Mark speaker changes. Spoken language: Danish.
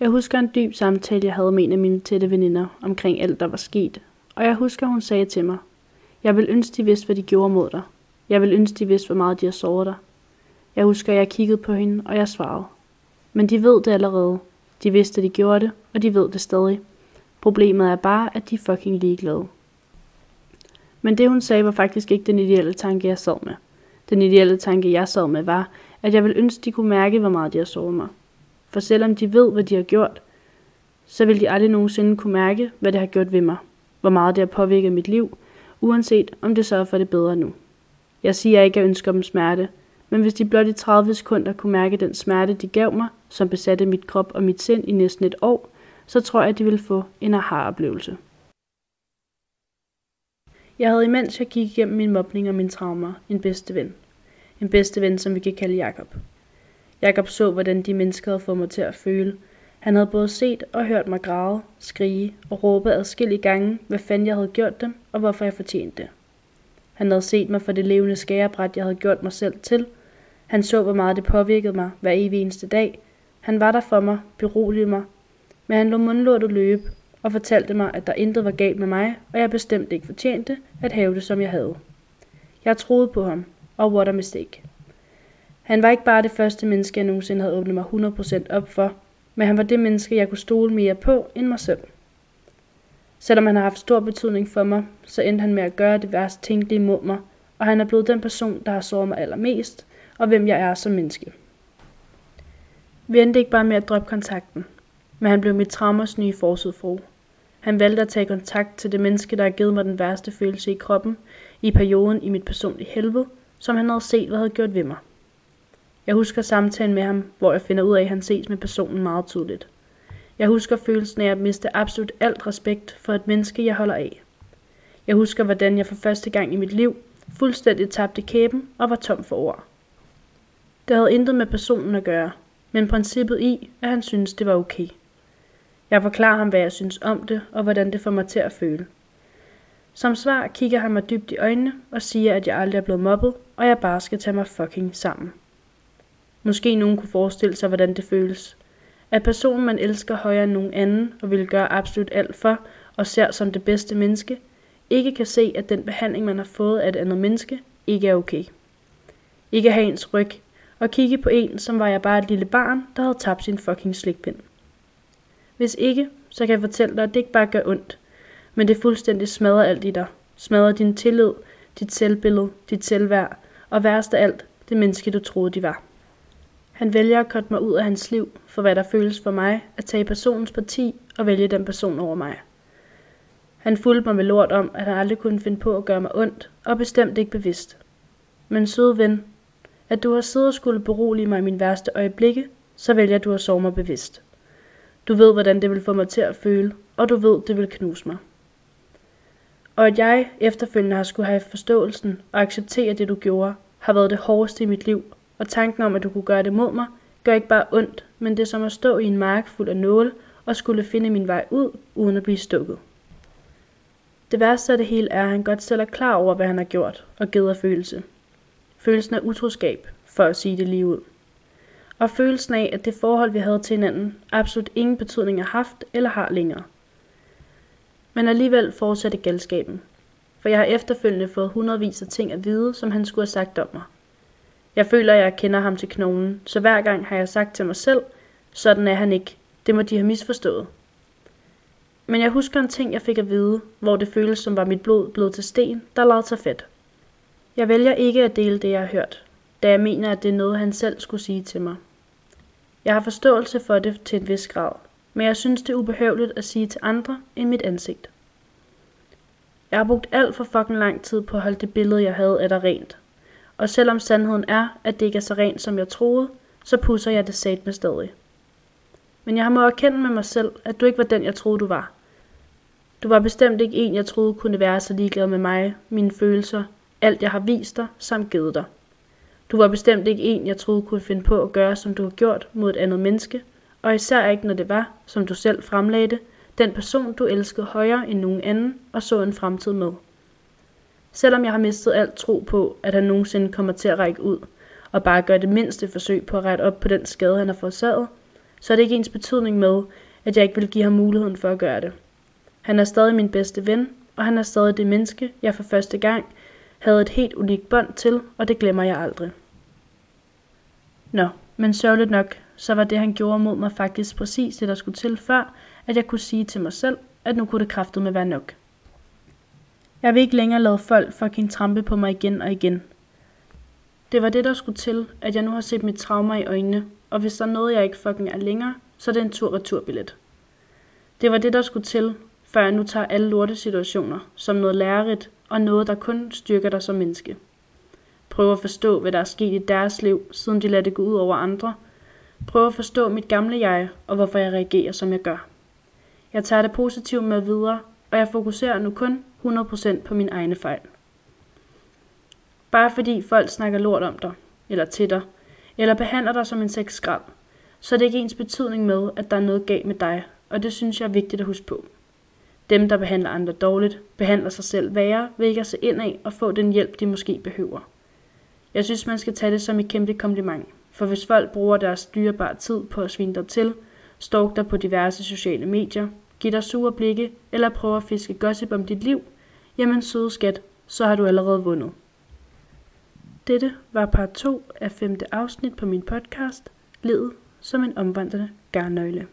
Speaker 1: Jeg husker en dyb samtale, jeg havde med en af mine tætte veninder omkring alt, der var sket. Og jeg husker, hun sagde til mig, jeg vil ønske, de vidste, hvad de gjorde mod dig. Jeg vil ønske, de vidste, hvor meget de har såret dig. Jeg husker, jeg kiggede på hende, og jeg svarede. Men de ved det allerede. De vidste, at de gjorde det, og de ved det stadig. Problemet er bare, at de er fucking ligeglade. Men det hun sagde var faktisk ikke den ideelle tanke, jeg sad med. Den ideelle tanke, jeg sad med, var, at jeg ville ønske, de kunne mærke, hvor meget de har såret mig. For selvom de ved, hvad de har gjort, så vil de aldrig nogensinde kunne mærke, hvad det har gjort ved mig. Hvor meget det har påvirket mit liv, uanset om det sørger for det bedre nu. Jeg siger ikke, at jeg ønsker dem smerte, men hvis de blot i 30 sekunder kunne mærke den smerte, de gav mig, som besatte mit krop og mit sind i næsten et år, så tror jeg, at de ville få en aha-oplevelse. Jeg havde imens jeg gik igennem min mobning og mine traumer en bedste ven. En bedste ven, som vi kan kalde Jakob. Jakob så, hvordan de mennesker havde fået mig til at føle. Han havde både set og hørt mig græde, skrige og råbe adskillige gange, hvad fanden jeg havde gjort dem, og hvorfor jeg fortjente det. Han havde set mig for det levende skærebræt, jeg havde gjort mig selv til. Han så, hvor meget det påvirkede mig hver evig eneste dag. Han var der for mig, beroligede mig, men han lå mundlortet løbe og fortalte mig, at der intet var galt med mig, og jeg bestemt ikke fortjente at have det, som jeg havde. Jeg troede på ham, og what a mistake. Han var ikke bare det første menneske, jeg nogensinde havde åbnet mig 100% op for, men han var det menneske, jeg kunne stole mere på end mig selv. Selvom han har haft stor betydning for mig, så endte han med at gøre det værste tænkelige mod mig, og han er blevet den person, der har såret mig allermest, og hvem jeg er som menneske. Vi endte ikke bare med at droppe kontakten, men han blev mit traumas nye forsøgfru. Han valgte at tage kontakt til det menneske, der har givet mig den værste følelse i kroppen, i perioden i mit personlige helvede, som han havde set, hvad havde gjort ved mig. Jeg husker samtalen med ham, hvor jeg finder ud af, at han ses med personen meget tydeligt. Jeg husker følelsen af at miste absolut alt respekt for et menneske, jeg holder af. Jeg husker, hvordan jeg for første gang i mit liv fuldstændig tabte kæben og var tom for ord. Det havde intet med personen at gøre, men princippet i, at han syntes, det var okay. Jeg forklarer ham, hvad jeg synes om det, og hvordan det får mig til at føle. Som svar kigger han mig dybt i øjnene og siger, at jeg aldrig er blevet mobbet, og jeg bare skal tage mig fucking sammen. Måske nogen kunne forestille sig, hvordan det føles. At personen, man elsker højere end nogen anden og vil gøre absolut alt for og ser som det bedste menneske, ikke kan se, at den behandling, man har fået af et andet menneske, ikke er okay. Ikke have ens ryg, og kigge på en, som var jeg bare et lille barn, der havde tabt sin fucking slikpind. Hvis ikke, så kan jeg fortælle dig, at det ikke bare gør ondt, men det fuldstændig smadrer alt i dig. Smadrer din tillid, dit selvbillede, dit selvværd, og værst af alt, det menneske, du troede, de var. Han vælger at korte mig ud af hans liv, for hvad der føles for mig, at tage personens parti og vælge den person over mig. Han fulgte mig med lort om, at han aldrig kunne finde på at gøre mig ondt, og bestemt ikke bevidst. Men søde ven, at du har siddet og skulle berolige mig i min værste øjeblikke, så vælger du at sove mig bevidst. Du ved, hvordan det vil få mig til at føle, og du ved, det vil knuse mig. Og at jeg efterfølgende har skulle have forståelsen og acceptere det, du gjorde, har været det hårdeste i mit liv, og tanken om, at du kunne gøre det mod mig, gør ikke bare ondt, men det er som at stå i en mark fuld af nåle og skulle finde min vej ud, uden at blive stukket. Det værste af det hele er, at han godt selv er klar over, hvad han har gjort, og givet af følelse. Følelsen af utroskab, for at sige det lige ud. Og følelsen af, at det forhold, vi havde til hinanden, absolut ingen betydning har haft eller har længere. Men alligevel fortsatte galskaben, for jeg har efterfølgende fået hundredvis af ting at vide, som han skulle have sagt om mig. Jeg føler, at jeg kender ham til knoglen, så hver gang har jeg sagt til mig selv, sådan er han ikke. Det må de have misforstået. Men jeg husker en ting, jeg fik at vide, hvor det føles som var mit blod blevet til sten, der lavede sig fedt. Jeg vælger ikke at dele det, jeg har hørt, da jeg mener, at det er noget, han selv skulle sige til mig. Jeg har forståelse for det til en vis grad, men jeg synes, det er ubehøveligt at sige til andre end mit ansigt. Jeg har brugt alt for fucking lang tid på at holde det billede, jeg havde af dig rent. Og selvom sandheden er, at det ikke er så rent, som jeg troede, så pusser jeg det sat med stadig. Men jeg må erkende med mig selv, at du ikke var den, jeg troede, du var. Du var bestemt ikke en, jeg troede kunne være så ligeglad med mig, mine følelser, alt jeg har vist dig, samt givet dig. Du var bestemt ikke en, jeg troede kunne finde på at gøre, som du har gjort mod et andet menneske, og især ikke, når det var, som du selv fremlagde det, den person, du elskede højere end nogen anden og så en fremtid med. Selvom jeg har mistet alt tro på, at han nogensinde kommer til at række ud og bare gøre det mindste forsøg på at rette op på den skade, han har forårsaget, så er det ikke ens betydning med, at jeg ikke vil give ham muligheden for at gøre det. Han er stadig min bedste ven, og han er stadig det menneske, jeg for første gang havde et helt unikt bånd til, og det glemmer jeg aldrig. Nå, men sørgeligt nok, så var det han gjorde mod mig faktisk præcis det, der skulle til før, at jeg kunne sige til mig selv, at nu kunne det kraftet med være nok. Jeg vil ikke længere lade folk fucking trampe på mig igen og igen. Det var det, der skulle til, at jeg nu har set mit trauma i øjnene, og hvis der er noget, jeg ikke fucking er længere, så er det en tur-returbillet. Det var det, der skulle til, før jeg nu tager alle lorte situationer som noget lærerigt og noget, der kun styrker dig som menneske. Prøv at forstå, hvad der er sket i deres liv, siden de lader det gå ud over andre. Prøv at forstå mit gamle jeg, og hvorfor jeg reagerer, som jeg gør. Jeg tager det positivt med videre, og jeg fokuserer nu kun 100% på min egne fejl. Bare fordi folk snakker lort om dig, eller til dig, eller behandler dig som en sexskrald, så er det ikke ens betydning med, at der er noget galt med dig, og det synes jeg er vigtigt at huske på. Dem, der behandler andre dårligt, behandler sig selv værre ved ikke at se ind af og få den hjælp, de måske behøver. Jeg synes, man skal tage det som et kæmpe kompliment, for hvis folk bruger deres dyrebare tid på at svine dig til, stalk dig på diverse sociale medier, give dig sure blikke eller prøver at fiske gossip om dit liv, jamen søde skat, så har du allerede vundet. Dette var part 2 af femte afsnit på min podcast, Ledet som en omvandrende garnnøgle.